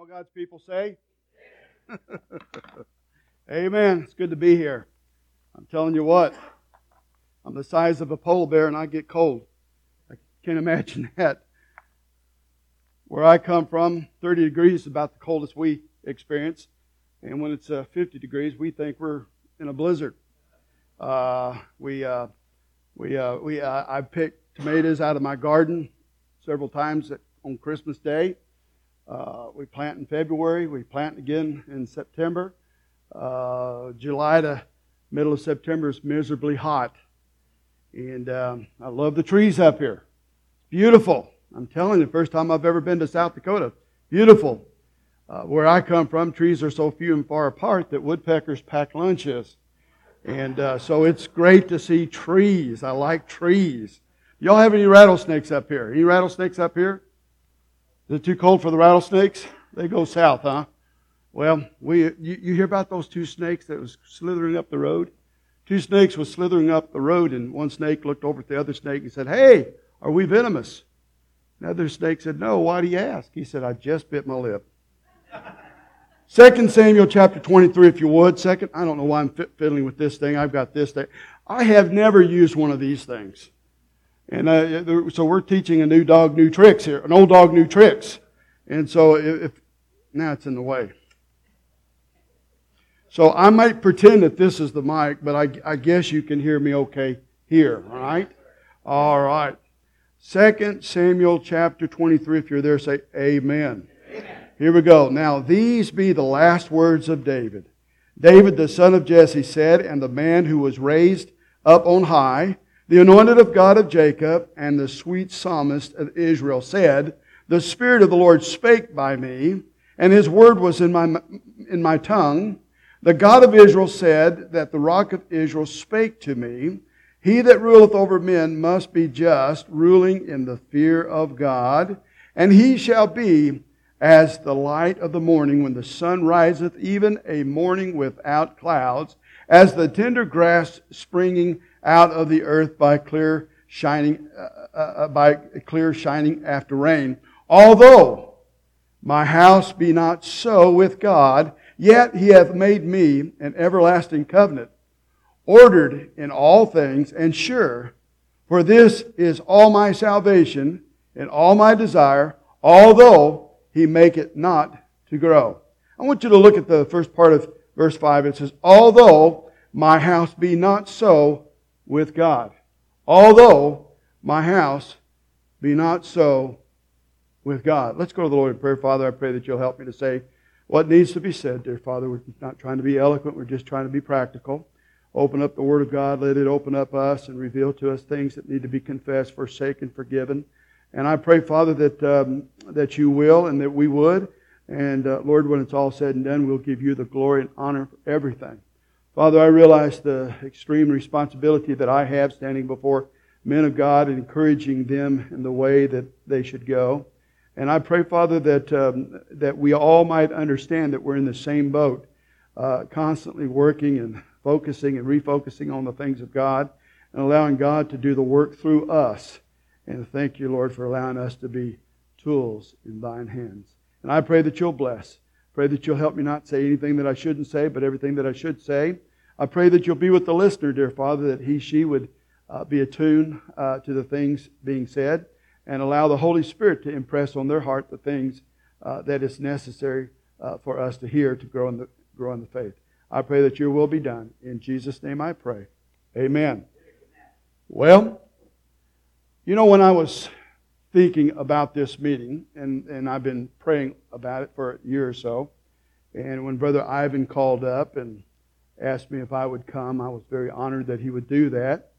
all God's people say? Amen. It's good to be here. I'm telling you what, I'm the size of a polar bear and I get cold. I can't imagine that. Where I come from, 30 degrees is about the coldest we experience. And when it's uh, 50 degrees, we think we're in a blizzard. Uh, we, uh, we, uh, we, uh, I picked tomatoes out of my garden several times on Christmas Day. Uh, we plant in February. We plant again in September. Uh, July to middle of September is miserably hot. And um, I love the trees up here. Beautiful. I'm telling you, first time I've ever been to South Dakota. Beautiful. Uh, where I come from, trees are so few and far apart that woodpeckers pack lunches. And uh, so it's great to see trees. I like trees. Y'all have any rattlesnakes up here? Any rattlesnakes up here? Is it too cold for the rattlesnakes? They go south, huh? Well, we you, you hear about those two snakes that was slithering up the road? Two snakes was slithering up the road, and one snake looked over at the other snake and said, "Hey, are we venomous?" Another snake said, "No. Why do you ask?" He said, "I just bit my lip." Second Samuel chapter 23, if you would. Second, I don't know why I'm fiddling with this thing. I've got this thing. I have never used one of these things. And uh, so we're teaching a new dog, new tricks here, an old dog, new tricks. And so if, now it's in the way. So I might pretend that this is the mic, but I, I guess you can hear me okay here, all right? All right. Second Samuel chapter 23, if you're there, say amen. amen. Here we go. Now, these be the last words of David. David, the son of Jesse, said, and the man who was raised up on high, the anointed of God of Jacob and the sweet psalmist of Israel said, The Spirit of the Lord spake by me, and his word was in my, in my tongue. The God of Israel said that the rock of Israel spake to me. He that ruleth over men must be just, ruling in the fear of God. And he shall be as the light of the morning when the sun riseth, even a morning without clouds, as the tender grass springing out of the earth by clear shining, uh, uh, uh, by clear shining after rain. Although my house be not so with God, yet he hath made me an everlasting covenant, ordered in all things and sure. For this is all my salvation and all my desire, although he make it not to grow. I want you to look at the first part of verse 5. It says, Although my house be not so with God. Although my house be not so with God. Let's go to the Lord in prayer. Father, I pray that you'll help me to say what needs to be said, dear Father. We're not trying to be eloquent, we're just trying to be practical. Open up the Word of God, let it open up us and reveal to us things that need to be confessed, forsaken, forgiven. And I pray, Father, that, um, that you will and that we would. And uh, Lord, when it's all said and done, we'll give you the glory and honor for everything. Father, I realize the extreme responsibility that I have standing before men of God encouraging them in the way that they should go. And I pray, Father, that, um, that we all might understand that we're in the same boat, uh, constantly working and focusing and refocusing on the things of God and allowing God to do the work through us. And thank you, Lord, for allowing us to be tools in thine hands. And I pray that you'll bless. Pray that you'll help me not say anything that I shouldn't say, but everything that I should say. I pray that you'll be with the listener, dear Father, that he, she would uh, be attuned uh, to the things being said and allow the Holy Spirit to impress on their heart the things uh, that is necessary uh, for us to hear to grow in, the, grow in the faith. I pray that your will be done. In Jesus' name I pray. Amen. Well, you know, when I was thinking about this meeting, and, and I've been praying about it for a year or so. And when Brother Ivan called up and asked me if I would come, I was very honored that he would do that.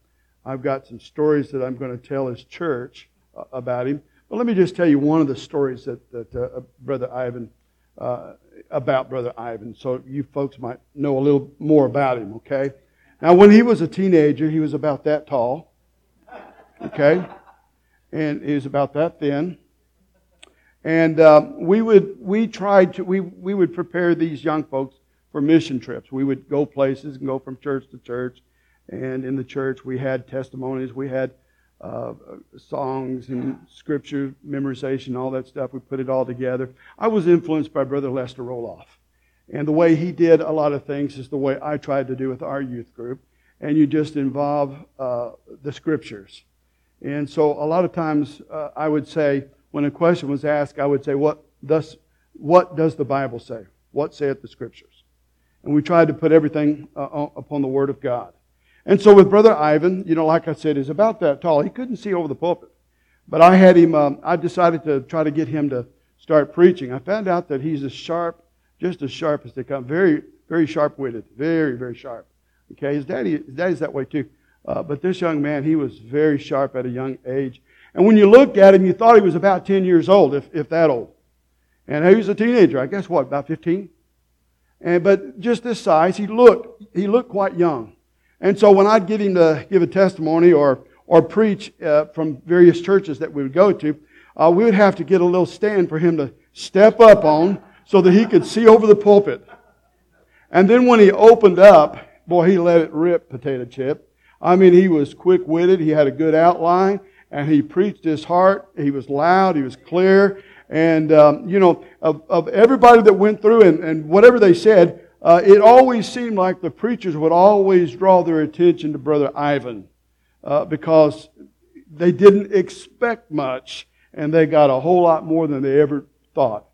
I've got some stories that I'm going to tell his church uh, about him. But let me just tell you one of the stories that, that uh, uh, Brother Ivan, uh, about Brother Ivan, so you folks might know a little more about him, okay? Now, when he was a teenager, he was about that tall, okay? and he was about that thin. And um, we would we tried to we we would prepare these young folks for mission trips. We would go places and go from church to church, and in the church we had testimonies. We had uh, songs and scripture memorization, all that stuff. We put it all together. I was influenced by Brother Lester Roloff. And the way he did a lot of things is the way I tried to do with our youth group. And you just involve uh, the scriptures. And so a lot of times uh, I would say, when a question was asked, I would say, what, thus, what does the Bible say? What saith the scriptures? And we tried to put everything uh, upon the Word of God. And so with Brother Ivan, you know, like I said, he's about that tall. He couldn't see over the pulpit. But I had him, um, I decided to try to get him to start preaching. I found out that he's as sharp, just as sharp as they come. Very, very sharp witted. Very, very sharp. Okay, his daddy, his daddy's that way too. Uh, but this young man, he was very sharp at a young age. And when you looked at him, you thought he was about 10 years old, if, if that old. And he was a teenager, I guess what, about 15? And, but just this size, he looked, he looked quite young. And so when I'd get him to give a testimony or, or preach uh, from various churches that we would go to, uh, we would have to get a little stand for him to step up on so that he could see over the pulpit. And then when he opened up, boy, he let it rip, potato chip. I mean, he was quick witted. He had a good outline and he preached his heart. He was loud. He was clear. And, um, you know, of, of everybody that went through and, and whatever they said, uh, it always seemed like the preachers would always draw their attention to Brother Ivan uh, because they didn't expect much and they got a whole lot more than they ever thought.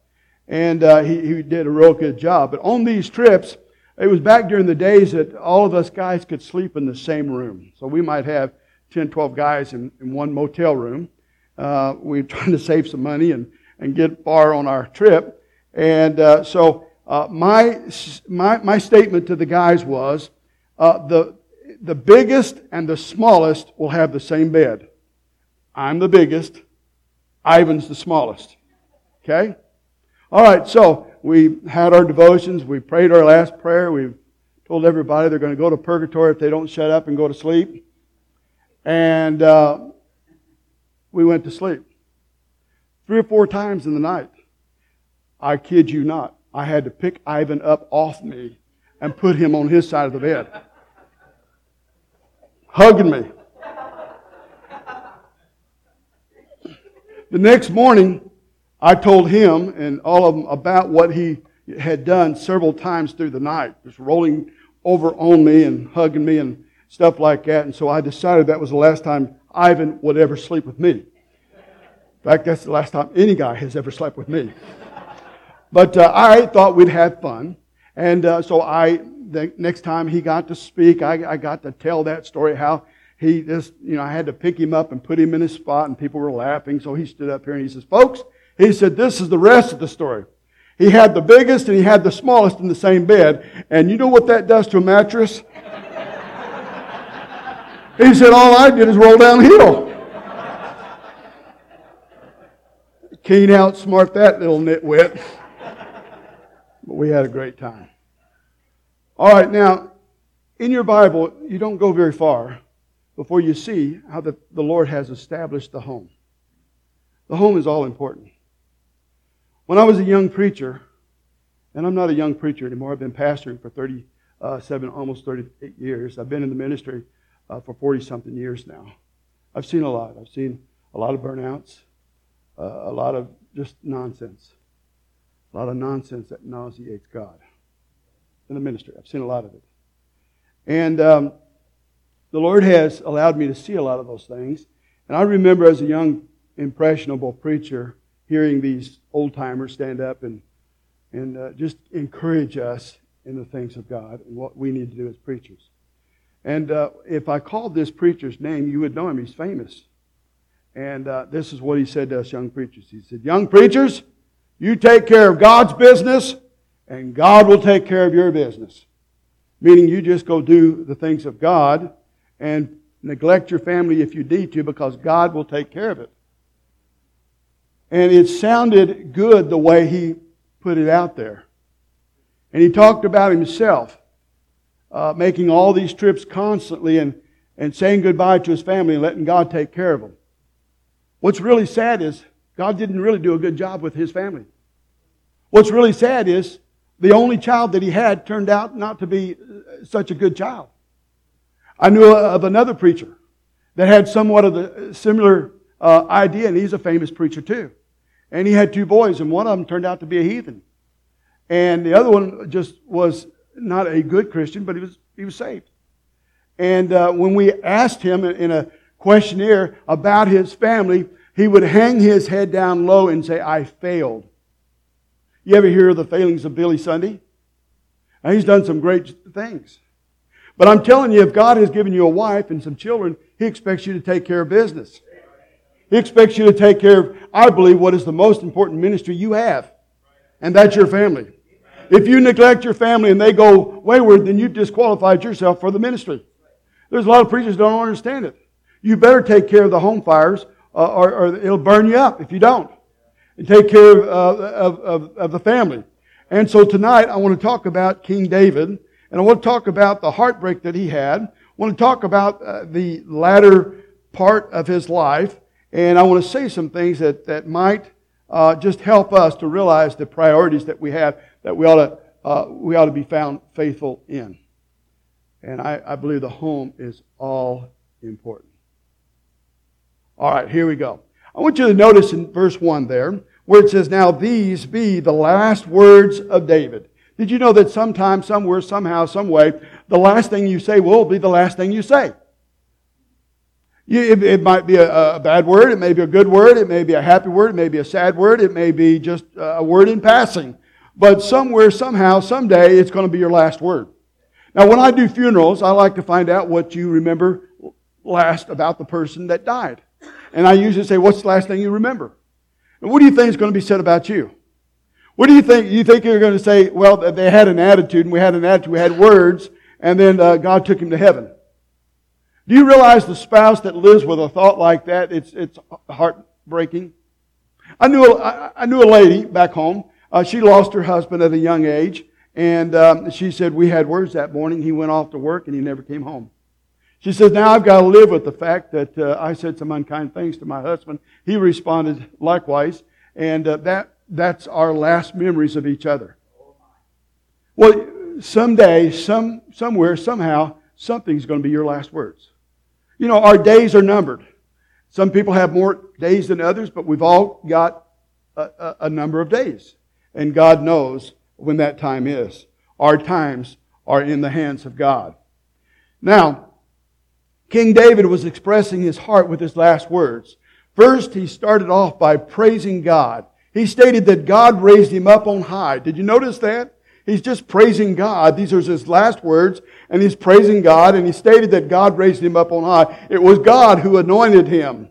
And uh, he, he did a real good job. But on these trips, it was back during the days that all of us guys could sleep in the same room. So we might have 10, 12 guys in, in one motel room. Uh, we were trying to save some money and, and get far on our trip. And uh, so uh, my, my, my statement to the guys was uh, the, the biggest and the smallest will have the same bed. I'm the biggest, Ivan's the smallest. Okay? All right, so we had our devotions, we prayed our last prayer, we told everybody they're going to go to purgatory if they don't shut up and go to sleep. And uh, we went to sleep. Three or four times in the night. I kid you not. I had to pick Ivan up off me and put him on his side of the bed, hugging me. The next morning, I told him and all of them about what he had done several times through the night, just rolling over on me and hugging me and stuff like that. And so I decided that was the last time Ivan would ever sleep with me. In fact, that's the last time any guy has ever slept with me. But uh, I thought we'd have fun. And uh, so I, the next time he got to speak, I, I got to tell that story how he just, you know, I had to pick him up and put him in his spot and people were laughing. So he stood up here and he says, folks, he said, this is the rest of the story. He had the biggest and he had the smallest in the same bed. And you know what that does to a mattress? he said, all I did is roll downhill. Keen outsmart that little nitwit. But we had a great time. All right, now, in your Bible, you don't go very far before you see how the, the Lord has established the home. The home is all important. When I was a young preacher, and I'm not a young preacher anymore, I've been pastoring for 37, almost 38 years. I've been in the ministry uh, for 40 something years now. I've seen a lot. I've seen a lot of burnouts, a lot of just nonsense. A lot of nonsense that nauseates God in the ministry. I've seen a lot of it. And um, the Lord has allowed me to see a lot of those things. And I remember as a young, impressionable preacher hearing these old timers stand up and, and uh, just encourage us in the things of God and what we need to do as preachers. And uh, if I called this preacher's name, you would know him. He's famous. And uh, this is what he said to us young preachers. He said, Young preachers, you take care of God's business, and God will take care of your business. Meaning you just go do the things of God and neglect your family if you need to because God will take care of it. And it sounded good the way he put it out there. And he talked about himself uh, making all these trips constantly and, and saying goodbye to his family and letting God take care of them. What's really sad is God didn't really do a good job with his family. What's really sad is the only child that he had turned out not to be uh, such a good child. I knew of another preacher, that had somewhat of the similar uh, idea, and he's a famous preacher too. And he had two boys, and one of them turned out to be a heathen. And the other one just was not a good Christian, but he was, he was saved. And uh, when we asked him in a questionnaire about his family, he would hang his head down low and say, I failed. You ever hear of the failings of Billy Sunday? Now, he's done some great things. But I'm telling you, if God has given you a wife and some children, He expects you to take care of business. He expects you to take care of, I believe, what is the most important ministry you have. And that's your family. If you neglect your family and they go wayward, then you've disqualified yourself for the ministry. There's a lot of preachers don't understand it. You better take care of the home fires uh, or, or, it'll burn you up if you don't. And take care of, uh, of, of, of the family. And so tonight I want to talk about King David and I want to talk about the heartbreak that he had. I want to talk about uh, the latter part of his life and I want to say some things that, that might uh, just help us to realize the priorities that we have that we ought to, uh, we ought to be found faithful in. And I, I believe the home is all important. All right, here we go. I want you to notice in verse 1 there where it says, Now these be the last words of David. Did you know that sometime, somewhere, somehow, some way, the last thing you say will be the last thing you say? You, it, it, might be a, a, bad word, it may be a good word, it may be a happy word, it may be a sad word, it may be just a word in passing. But somewhere, somehow, someday, it's going to be your last word. Now, when I do funerals, I like to find out what you remember last about the person that died. And I usually say, What's the last thing you remember? And what do you think is going to be said about you? What do you think? You think you're going to say, Well, they had an attitude, and we had an attitude, we had words, and then uh, God took him to heaven. Do you realize the spouse that lives with a thought like that, it's, it's heartbreaking? I knew, a, I knew a lady back home. Uh, she lost her husband at a young age. And um, she said, We had words that morning. He went off to work and he never came home. She says, Now I've got to live with the fact that uh, I said some unkind things to my husband. He responded likewise. And uh, that, that's our last memories of each other. Well, someday, some, somewhere, somehow, something's going to be your last words. You know, our days are numbered. Some people have more days than others, but we've all got a, a, a number of days. And God knows when that time is. Our times are in the hands of God. Now, King David was expressing his heart with his last words. First, he started off by praising God. He stated that God raised him up on high. Did you notice that? He's just praising God. These are his last words, and he's praising God, and he stated that God raised him up on high. It was God who anointed him.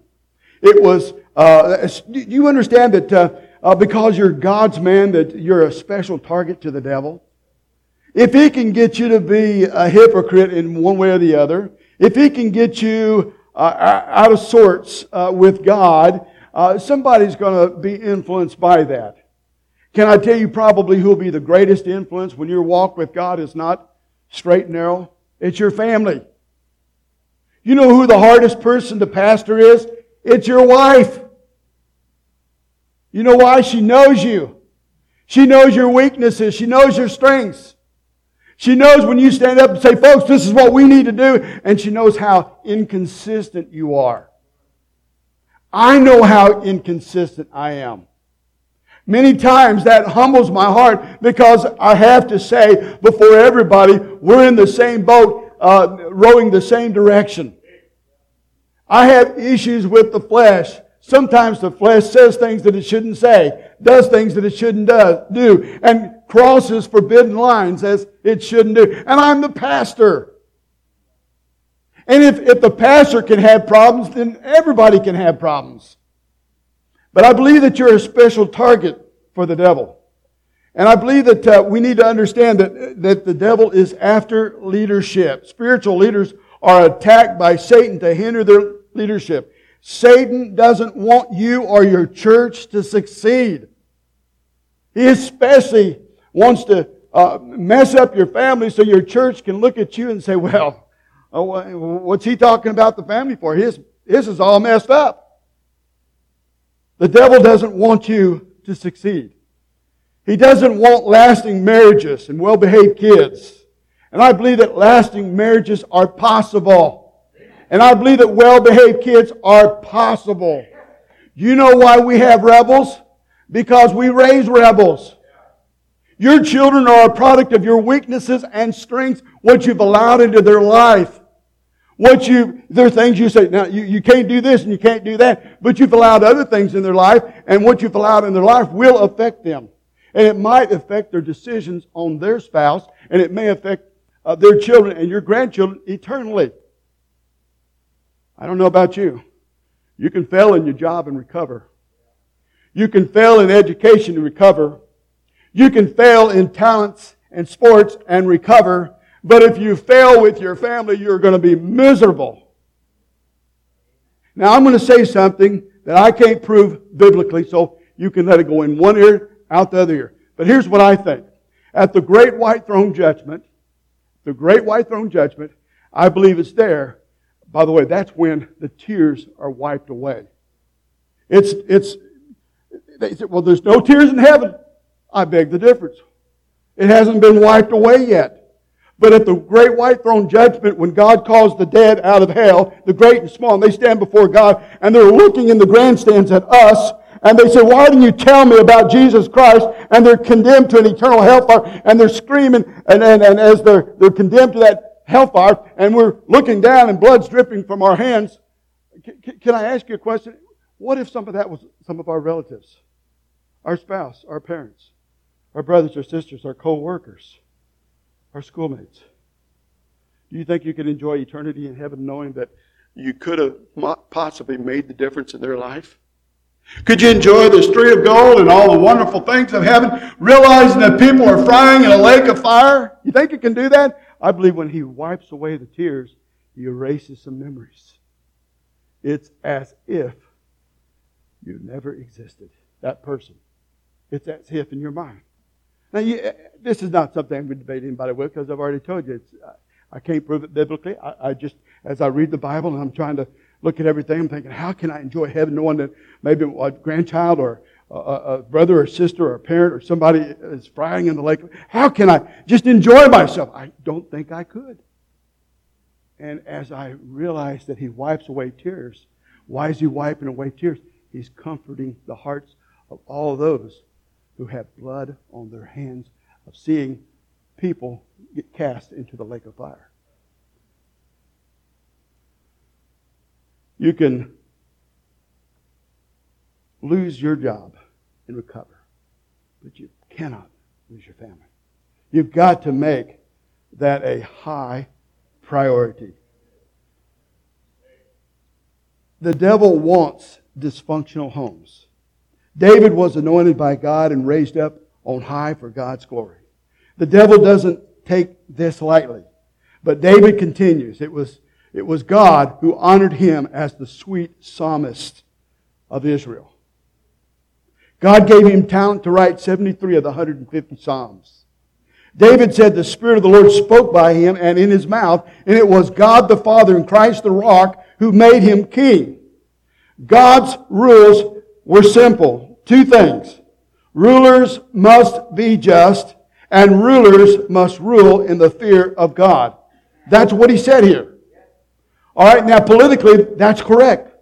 It was, uh, you understand that uh, uh, because you're God's man, that you're a special target to the devil? If he can get you to be a hypocrite in one way or the other, if he can get you uh, out of sorts uh, with God, uh, somebody's going to be influenced by that. Can I tell you probably who will be the greatest influence when your walk with God is not straight and narrow? It's your family. You know who the hardest person to pastor is? It's your wife. You know why? She knows you. She knows your weaknesses. She knows your strengths. She knows when you stand up and say, folks, this is what we need to do. And she knows how inconsistent you are. I know how inconsistent I am. Many times that humbles my heart because I have to say before everybody, we're in the same boat, uh, rowing the same direction. I have issues with the flesh. Sometimes the flesh says things that it shouldn't say, does things that it shouldn't do, and crosses forbidden lines as it shouldn't do. And I'm the pastor. And if, if the pastor can have problems, then everybody can have problems. But I believe that you're a special target for the devil. And I believe that uh, we need to understand that, that the devil is after leadership. Spiritual leaders are attacked by Satan to hinder their leadership. Satan doesn't want you or your church to succeed. He especially wants to uh, mess up your family so your church can look at you and say, well, oh, what's he talking about the family for? His, his is all messed up. The devil doesn't want you to succeed. He doesn't want lasting marriages and well behaved kids. And I believe that lasting marriages are possible. And I believe that well-behaved kids are possible. You know why we have rebels? Because we raise rebels. Your children are a product of your weaknesses and strengths, what you've allowed into their life. What you, there are things you say, now you, you can't do this and you can't do that, but you've allowed other things in their life, and what you've allowed in their life will affect them. And it might affect their decisions on their spouse, and it may affect uh, their children and your grandchildren eternally. I don't know about you. You can fail in your job and recover. You can fail in education and recover. You can fail in talents and sports and recover. But if you fail with your family, you're going to be miserable. Now I'm going to say something that I can't prove biblically, so you can let it go in one ear, out the other ear. But here's what I think. At the great white throne judgment, the great white throne judgment, I believe it's there. By the way, that's when the tears are wiped away. It's, it's, they said, well, there's no tears in heaven. I beg the difference. It hasn't been wiped away yet. But at the great white throne judgment, when God calls the dead out of hell, the great and small, and they stand before God, and they're looking in the grandstands at us, and they say, why didn't you tell me about Jesus Christ? And they're condemned to an eternal hellfire, and they're screaming, and, and, and as they're, they're condemned to that hellfire, and we're looking down and blood's dripping from our hands. Can, can I ask you a question? What if some of that was some of our relatives? Our spouse, our parents, our brothers our sisters, our co-workers? our schoolmates. Do you think you can enjoy eternity in heaven knowing that you could have possibly made the difference in their life? Could you enjoy the street of gold and all the wonderful things of heaven, realizing that people are frying in a lake of fire? You think you can do that? I believe when He wipes away the tears, He erases some memories. It's as if you never existed, that person. It's as if in your mind. Now, you, uh, this is not something I'm going to debate anybody with because I've already told you it's, uh, I can't prove it biblically. I, I, just, as I read the Bible and I'm trying to look at everything, I'm thinking, how can I enjoy heaven knowing that maybe a grandchild or a, a brother or sister or a parent or somebody is frying in the lake? How can I just enjoy myself? I don't think I could. And as I realize that He wipes away tears, why is He wiping away tears? He's comforting the hearts of all those who have blood on their hands of seeing people get cast into the lake of fire. You can lose your job and recover, but you cannot lose your family. You've got to make that a high priority. The devil wants dysfunctional homes. David was anointed by God and raised up on high for God's glory. The devil doesn't take this lightly. But David continues. It was, it was God who honored him as the sweet psalmist of Israel. God gave him talent to write 73 of the 150 Psalms. David said the Spirit of the Lord spoke by him and in his mouth, and it was God the Father and Christ the rock who made him king. God's rules were simple. Two things. Rulers must be just, and rulers must rule in the fear of God. That's what he said here. All right, now politically, that's correct.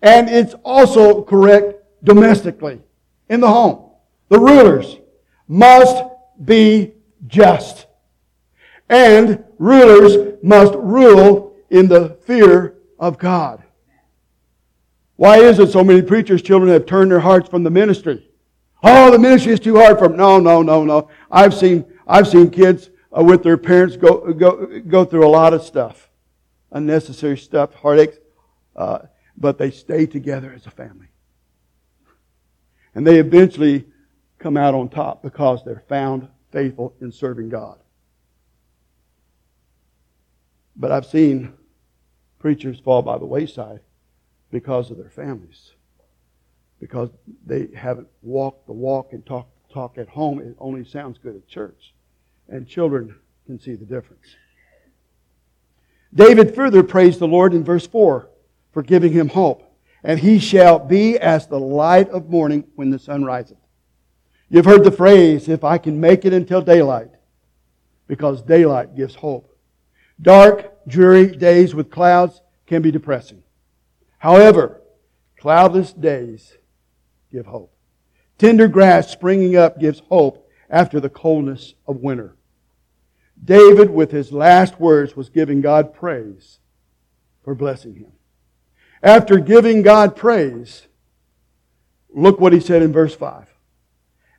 And it's also correct domestically, in the home. The rulers must be just. And rulers must rule in the fear of God. Why is it so many preachers' children have turned their hearts from the ministry? Oh, the ministry is too hard for them. No, no, no, no. I've seen, I've seen kids uh, with their parents go, go, go through a lot of stuff. Unnecessary stuff, heartaches. Uh, but they stay together as a family. And they eventually come out on top because they're found faithful in serving God. But I've seen preachers fall by the wayside because of their families. Because they haven't walked the walk and talk talk at home. It only sounds good at church. And children can see the difference. David further praised the Lord in verse 4 for giving him hope. And he shall be as the light of morning when the sun riseth. You've heard the phrase, if I can make it until daylight, because daylight gives hope. Dark, dreary days with clouds can be depressing. However, cloudless days give hope. Tender grass springing up gives hope after the coldness of winter. David, with his last words, was giving God praise for blessing him. After giving God praise, look what he said in verse 5.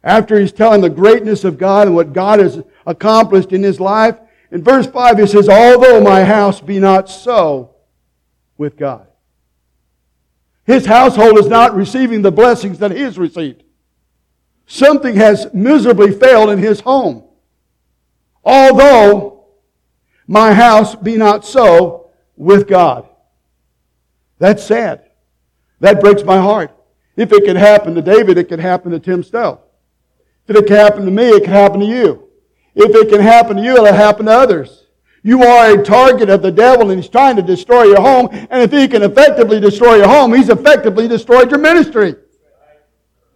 After he's telling the greatness of God and what God has accomplished in his life, in verse 5 he says, Although my house be not so with God. His household is not receiving the blessings that he has received. Something has miserably failed in his home. Although my house be not so with God. That's sad. That breaks my heart. If it could happen to David, it could happen to Tim Stowe. If it can happen to me, it can happen to you. If it can happen to you, it'll happen to others. You are a target of the devil and he's trying to destroy your home. And if he can effectively destroy your home, he's effectively destroyed your ministry.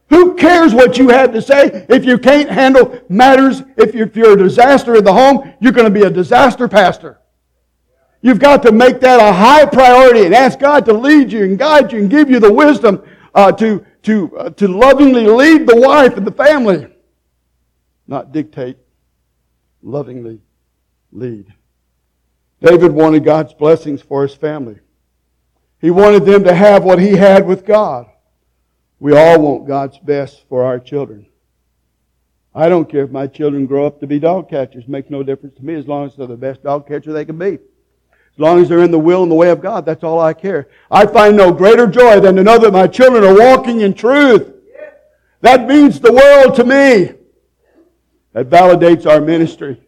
Who cares what you have to say if you can't handle matters? If you're, a disaster in the home, you're going to be a disaster pastor. You've got to make that a high priority and ask God to lead you and guide you and give you the wisdom uh, to, to, uh, to lovingly lead the wife and the family. Not dictate, lovingly lead. David wanted God's blessings for his family. He wanted them to have what he had with God. We all want God's best for our children. I don't care if my children grow up to be dog catchers. It makes no difference to me as long as they're the best dog catcher they can be. As long as they're in the will and the way of God, that's all I care. I find no greater joy than to know that my children are walking in truth. That means the world to me. That validates our ministry.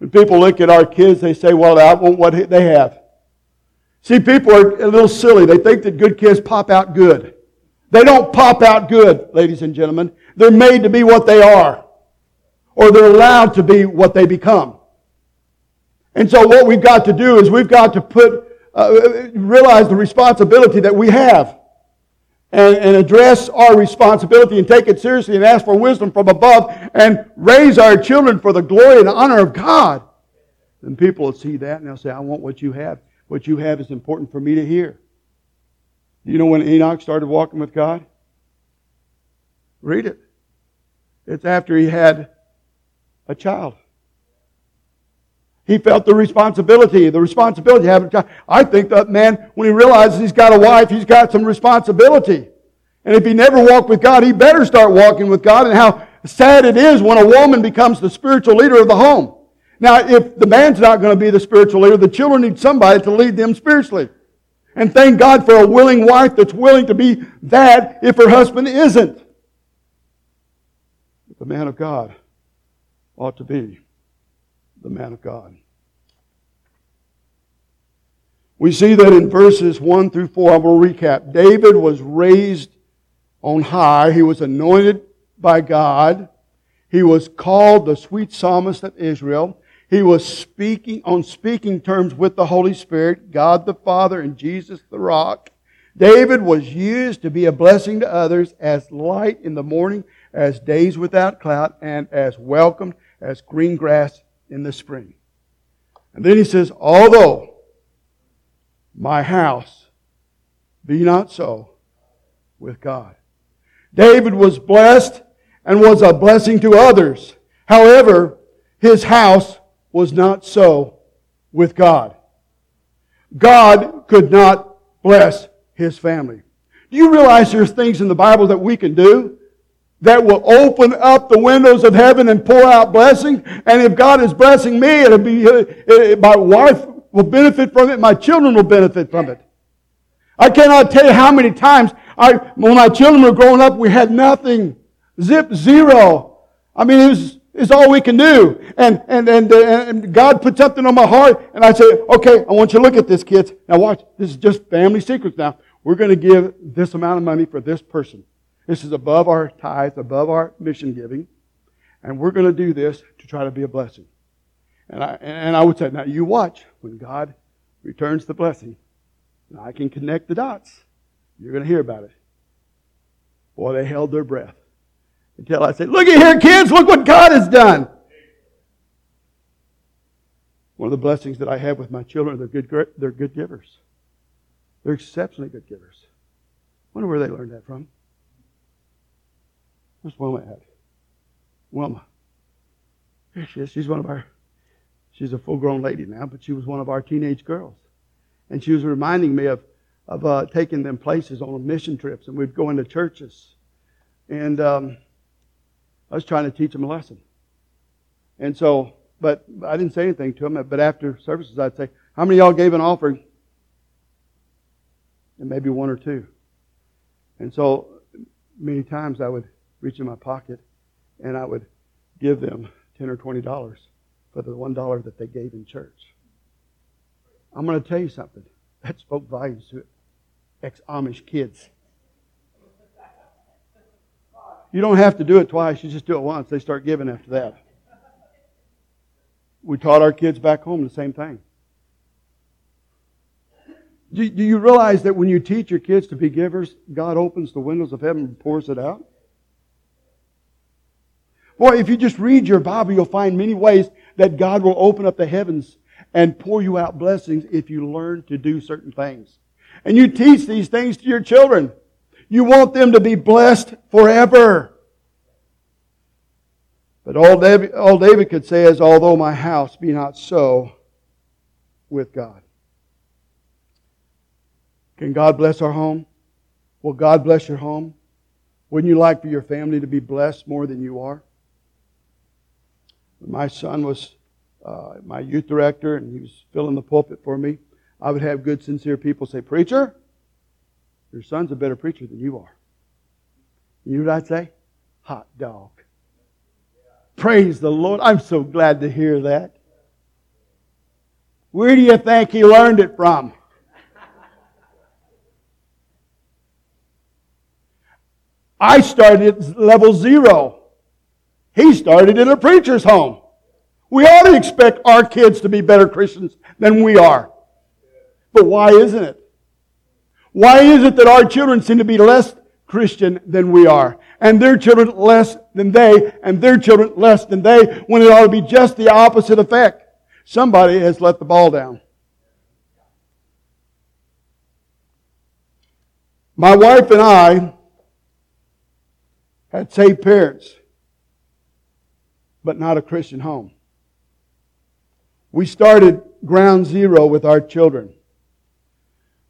When people look at our kids, they say, well, I want what they have. See, people are a little silly. They think that good kids pop out good. They don't pop out good, ladies and gentlemen. They're made to be what they are. Or they're allowed to be what they become. And so what we've got to do is we've got to put, uh, realize the responsibility that we have and, and address our responsibility and take it seriously and ask for wisdom from above and raise our children for the glory and honor of God, then people will see that and they'll say, I want what you have. What you have is important for me to hear. You know when Enoch started walking with God? Read it. It's after he had a child. He felt the responsibility, the responsibility having. I think that man, when he realizes he's got a wife, he's got some responsibility. And if he never walked with God, he better start walking with God. And how sad it is when a woman becomes the spiritual leader of the home. Now, if the man's not going to be the spiritual leader, the children need somebody to lead them spiritually. And thank God for a willing wife that's willing to be that if her husband isn't. The man of God ought to be the man of God. We see that in verses 1 through 4. I will recap. David was raised on high. He was anointed by God. He was called the sweet psalmist of Israel. He was speaking on speaking terms with the Holy Spirit, God the Father, and Jesus the rock. David was used to be a blessing to others as light in the morning, as days without cloud, and as welcome as green grass in the spring. And then he says, Although my house be not so with God. David was blessed and was a blessing to others. However, his house was not so with God. God could not bless his family. Do you realize there's things in the Bible that we can do that will open up the windows of heaven and pour out blessing. And if God is blessing me, it'll be, uh, it, my wife will benefit from it. My children will benefit from it. I cannot tell you how many times I, when my children were growing up, we had nothing. Zip zero. I mean, it was, it's all we can do. And, and, and, uh, and God put something on my heart, and I say, okay, I want you to look at this, kids. Now watch, this is just family secrets now. We're going to give this amount of money for this person. This is above our tithes, above our mission giving. And we're going to do this to try to be a blessing. And I, and I would say, now you watch when God returns the blessing. And I can connect the dots. You're going to hear about it. Boy, they held their breath until I said, look at here, kids, look what God has done. One of the blessings that I have with my children, they're good, they're good givers. They're exceptionally good givers. Wonder where they learned that from. Where's Wilma at? Wilma. Here she is. She's one of our, she's a full grown lady now, but she was one of our teenage girls. And she was reminding me of, of uh, taking them places on mission trips, and we'd go into churches. And um, I was trying to teach them a lesson. And so, but I didn't say anything to them. But after services, I'd say, How many of y'all gave an offering? And maybe one or two. And so, many times I would reach in my pocket and I would give them 10 or 20 dollars for the one dollar that they gave in church. I'm going to tell you something. That spoke volumes to ex Amish kids. You don't have to do it twice, you just do it once. They start giving after that. We taught our kids back home the same thing. Do, do you realize that when you teach your kids to be givers, God opens the windows of heaven and pours it out? Boy, if you just read your Bible, you'll find many ways that God will open up the heavens and pour you out blessings if you learn to do certain things. And you teach these things to your children. You want them to be blessed forever. But all David, all David could say is, although my house be not so with God. Can God bless our home? Will God bless your home? Wouldn't you like for your family to be blessed more than you are? My son was uh, my youth director and he was filling the pulpit for me, I would have good, sincere people say, Preacher, your son's a better preacher than you are. You know what I'd say? Hot dog. Praise the Lord. I'm so glad to hear that. Where do you think he learned it from? I started at level zero. He started in a preacher's home. We ought to expect our kids to be better Christians than we are. But why isn't it? Why is it that our children seem to be less Christian than we are? And their children less than they, and their children less than they, when it ought to be just the opposite effect. Somebody has let the ball down. My wife and I had saved parents but not a Christian home. We started ground zero with our children.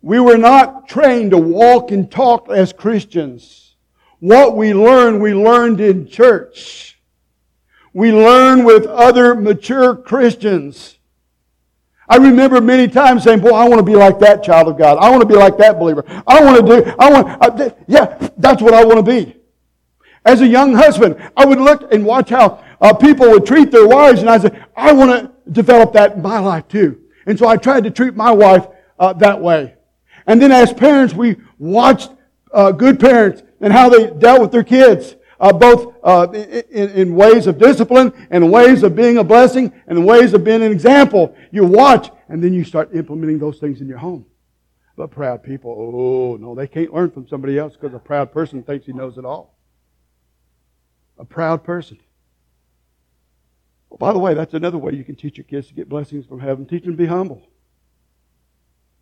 We were not trained to walk and talk as Christians. What we learned, we learned in church. We learned with other mature Christians. I remember many times saying, boy, I want to be like that child of God. I want to be like that believer. I want to do, I want, I, yeah, that's what I want to be. As a young husband, I would look and watch how uh, people would treat their wives, and I said, I want to develop that in my life too. And so I tried to treat my wife uh, that way. And then as parents, we watched uh, good parents and how they dealt with their kids, uh, both uh, in, in, ways of discipline and ways of being a blessing and ways of being an example. You watch, and then you start implementing those things in your home. But proud people, oh no, they can't learn from somebody else because a proud person thinks he knows it all. A proud person. Well, by the way, that's another way you can teach your kids to get blessings from heaven. Teach them to be humble.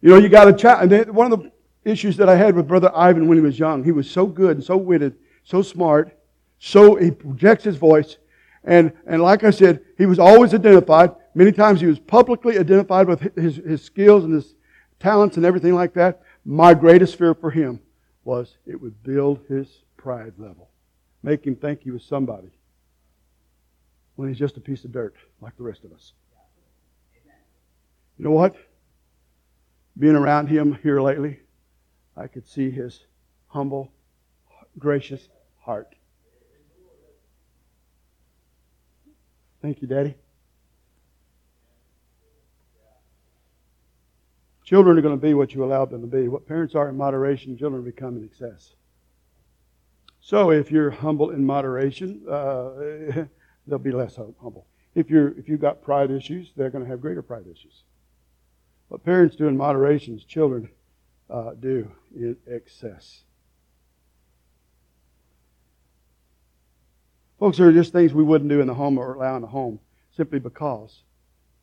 You know, you got a child. And one of the issues that I had with Brother Ivan when he was young, he was so good and so witted, so smart, so he projects his voice. And, and like I said, he was always identified. Many times he was publicly identified with his, his skills and his talents and everything like that. My greatest fear for him was it would build his pride level, make him think he was somebody when he's just a piece of dirt like the rest of us. You know what? Being around him here lately, I could see his humble, gracious heart. Thank you, Daddy. Children are going to be what you allow them to be. What parents are in moderation, children become in excess. So if you're humble in moderation, uh, they'll be less humble. If you're if you've got pride issues, they're going to have greater pride issues. What parents do in moderation, children uh, do in excess. Folks, there are just things we wouldn't do in the home or allow in the home simply because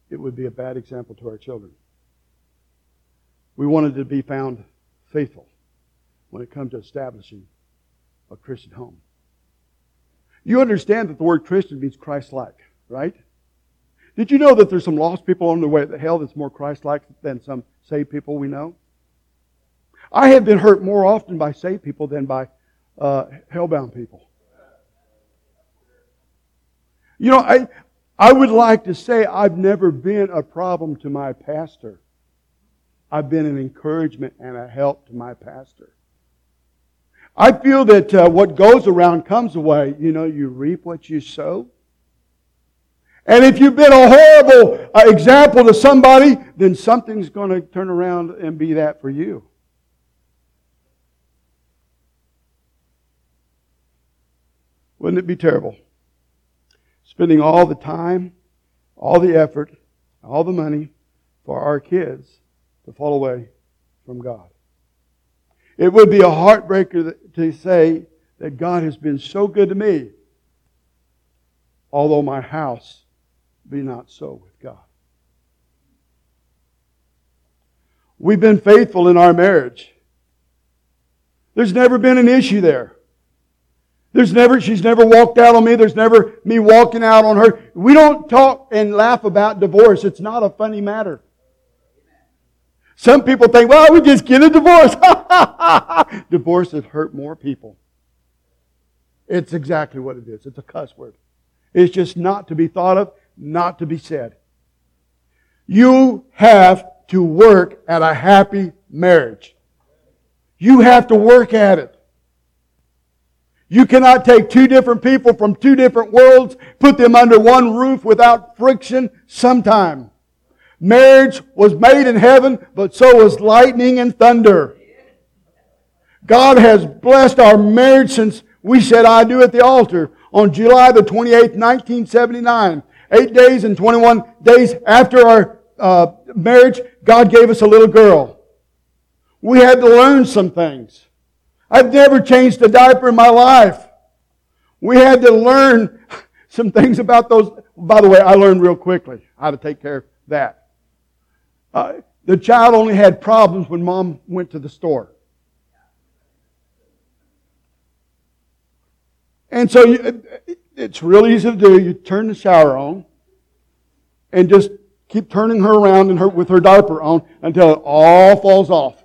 it would be a bad example to our children. We wanted to be found faithful when it comes to establishing a Christian home. You understand that the word Christian means Christ like, right? Did you know that there's some lost people on their way to hell that's more Christ like than some saved people we know? I have been hurt more often by saved people than by uh, hellbound people. You know, I, I would like to say I've never been a problem to my pastor. I've been an encouragement and a help to my pastor. I feel that uh, what goes around comes away. You know, you reap what you sow. And if you've been a horrible uh, example to somebody, then something's going to turn around and be that for you. Wouldn't it be terrible? Spending all the time, all the effort, all the money for our kids to fall away from God. It would be a heartbreaker to say that God has been so good to me, although my house be not so with God. We've been faithful in our marriage. There's never been an issue there. There's never, she's never walked out on me. There's never me walking out on her. We don't talk and laugh about divorce. It's not a funny matter. Some people think, well, we just get a divorce. divorce has hurt more people. It's exactly what it is. It's a cuss word. It's just not to be thought of, not to be said. You have to work at a happy marriage. You have to work at it. You cannot take two different people from two different worlds, put them under one roof without friction sometime. Marriage was made in heaven, but so was lightning and thunder. God has blessed our marriage since we said I do at the altar on July the 28th, 1979. Eight days and 21 days after our uh, marriage, God gave us a little girl. We had to learn some things. I've never changed a diaper in my life. We had to learn some things about those. By the way, I learned real quickly how to take care of that. Uh, the child only had problems when mom went to the store. And so you, it's real easy to do. You turn the shower on and just keep turning her around and her, with her diaper on until it all falls off.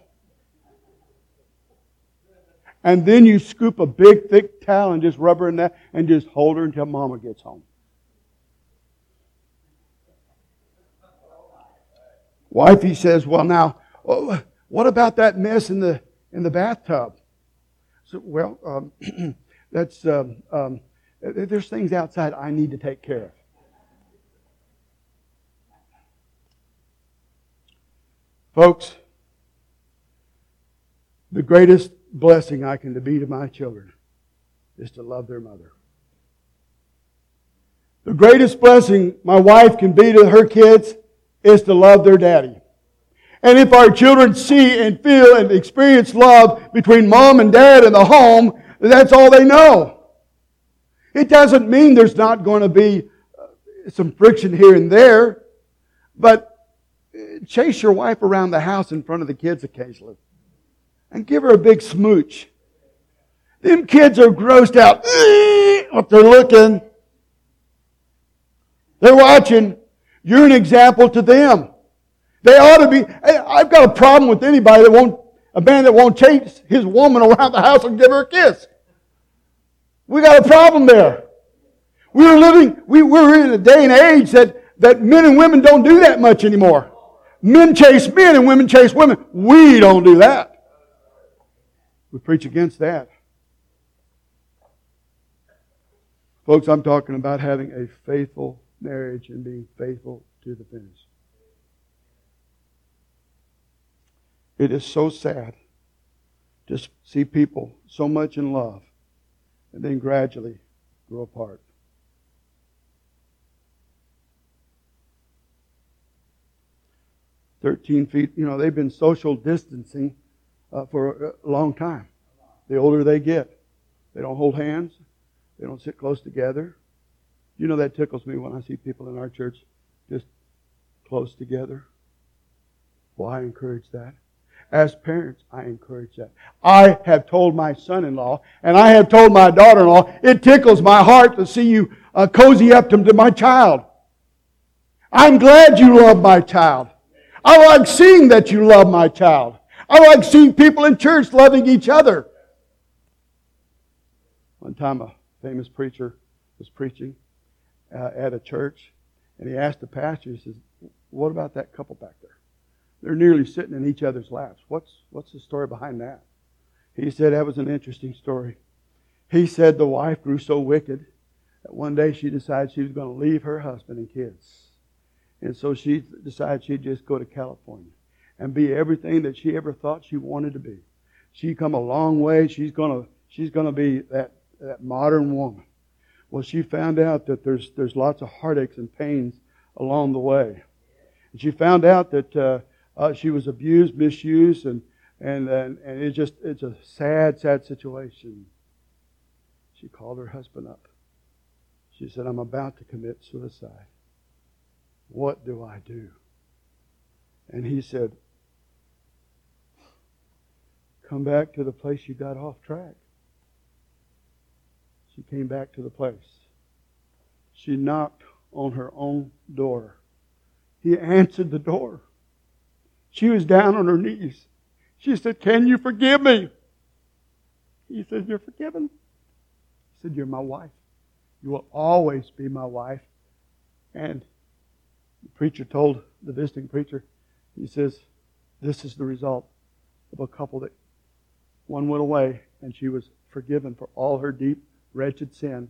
And then you scoop a big, thick towel and just rub her in that and just hold her until mama gets home. Wifey says, well, now, what about that mess in the, in the bathtub? So, well, um, that's, um, um, there's things outside I need to take care of. Folks, the greatest blessing I can be to my children is to love their mother. The greatest blessing my wife can be to her kids is to love their daddy. And if our children see and feel and experience love between mom and dad in the home, that's all they know. It doesn't mean there's not going to be uh, some friction here and there, but uh, chase your wife around the house in front of the kids occasionally and give her a big smooch. Them kids are grossed out. What they're looking. They're watching. You're an example to them. They ought to be. I've got a problem with anybody that won't, a man that won't chase his woman around the house and give her a kiss. We got a problem there. We're living, we, we're in a day and age that, that men and women don't do that much anymore. Men chase men and women chase women. We don't do that. We preach against that. Folks, I'm talking about having a faithful marriage and being faithful to the finish. It is so sad to see people so much in love and then gradually grow apart. Thirteen feet, you know, they've been social distancing uh, for a long time. The older they get, they don't hold hands, they don't sit close together, you know that tickles me when I see people in our church just close together. Well, I encourage that. As parents, I encourage that. I have told my son-in-law and I have told my daughter-in-law, it tickles my heart to see you uh, cozy up to, to my child. I'm glad you love my child. I like seeing that you love my child. I like seeing people in church loving each other. One time a famous preacher was preaching uh, at a church and he asked the pastor, he says, what about that couple back there? They're nearly sitting in each other's laps. What's, what's the story behind that? He said that was an interesting story. He said the wife grew so wicked that one day she decided she was going to leave her husband and kids. And so she decided she'd just go to California and be everything that she ever thought she wanted to be. She come a long way. She's gonna she's gonna be that that modern woman. Well, she found out that there's there's lots of heartaches and pains along the way. And she found out that uh, uh, she was abused, misused, and and and, and it's just it's a sad, sad situation. She called her husband up. She said, "I'm about to commit suicide." What do I do? And he said, Come back to the place you got off track. She came back to the place. She knocked on her own door. He answered the door. She was down on her knees. She said, Can you forgive me? He said, You're forgiven. He said, You're my wife. You will always be my wife. And the preacher told the visiting preacher, he says, This is the result of a couple that one went away and she was forgiven for all her deep, wretched sin.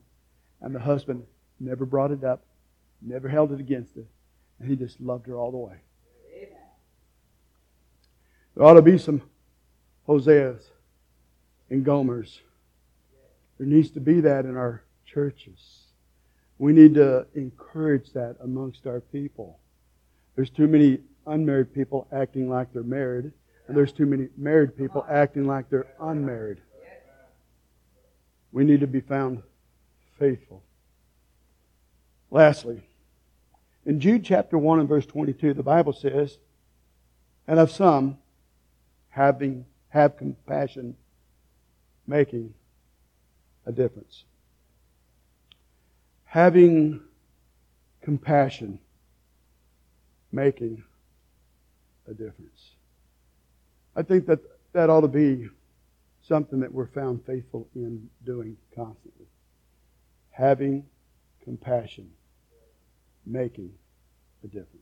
And the husband never brought it up, never held it against her, and he just loved her all the way. Amen. There ought to be some Hoseas and Gomers. There needs to be that in our churches. We need to encourage that amongst our people. There's too many unmarried people acting like they're married, and there's too many married people acting like they're unmarried. We need to be found faithful. Lastly, in Jude chapter 1 and verse 22, the Bible says, And of some, having have compassion, making a difference having compassion, making a difference. I think that that ought to be something that we're found faithful in doing constantly. Having compassion, making a difference.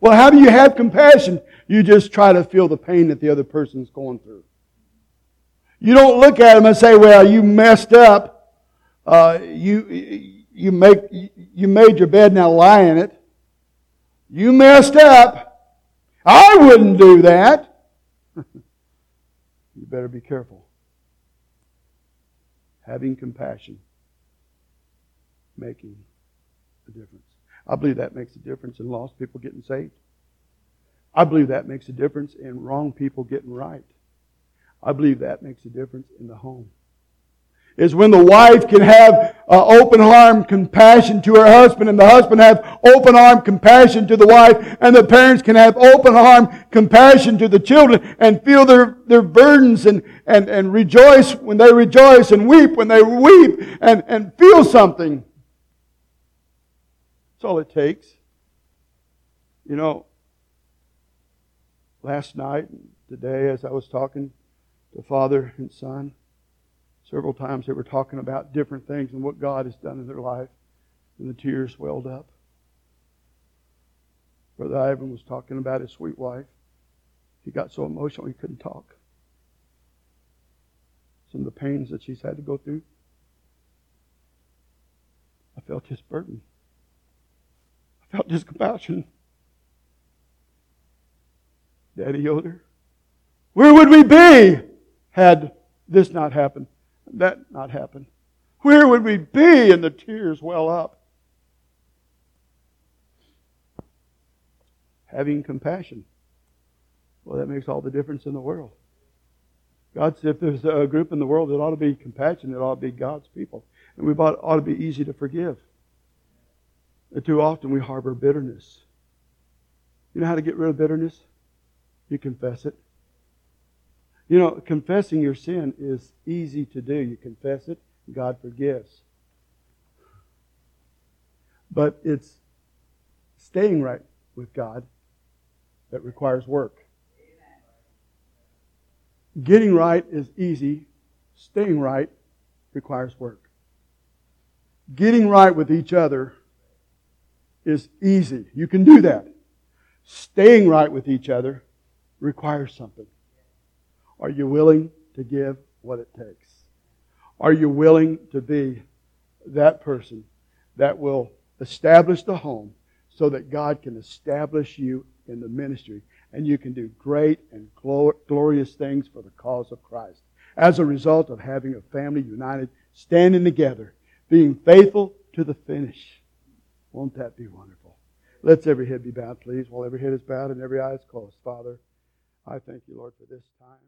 Well, how do you have compassion? You just try to feel the pain that the other person's going through. You don't look at them and say, well, you messed up. Uh, you, you make you made your bed now lie in it you messed up i wouldn't do that you better be careful having compassion making a difference. I believe that makes a difference in lost people getting saved. I believe that makes a difference in wrong people getting right. I believe that makes a difference in the home is when the wife can have uh, open arm compassion to her husband and the husband have open arm compassion to the wife and the parents can have open arm compassion to the children and feel their, their burdens and, and, and rejoice when they rejoice and weep when they weep and, and feel something. That's all it takes. You know, last night, and today, as I was talking to father and son, Several times they were talking about different things and what God has done in their life, and the tears welled up. Brother Ivan was talking about his sweet wife. He got so emotional he couldn't talk. Some of the pains that she's had to go through. I felt his burden. I felt his compassion. Daddy Yoder, where would we be had this not happened? That not happen? Where would we be? And the tears well up. Having compassion. Well, that makes all the difference in the world. God said if there's a group in the world that ought to be compassionate, it ought to be God's people. And we ought, to be easy to forgive. And too often we harbor bitterness. You know how to get rid of bitterness? You confess it. You know, confessing your sin is easy to do. You confess it, God forgives. But it's staying right with God that requires work. Getting right is easy. Staying right requires work. Getting right with each other is easy. You can do that. Staying right with each other requires something. Are you willing to give what it takes? Are you willing to be that person that will establish the home so that God can establish you in the ministry and you can do great and glorious things for the cause of Christ as a result of having a family united, standing together, being faithful to the finish. Won't that be wonderful? Let's every head be bowed, please, while every head is bowed and every eye is closed. Father, I thank you, Lord, for this time.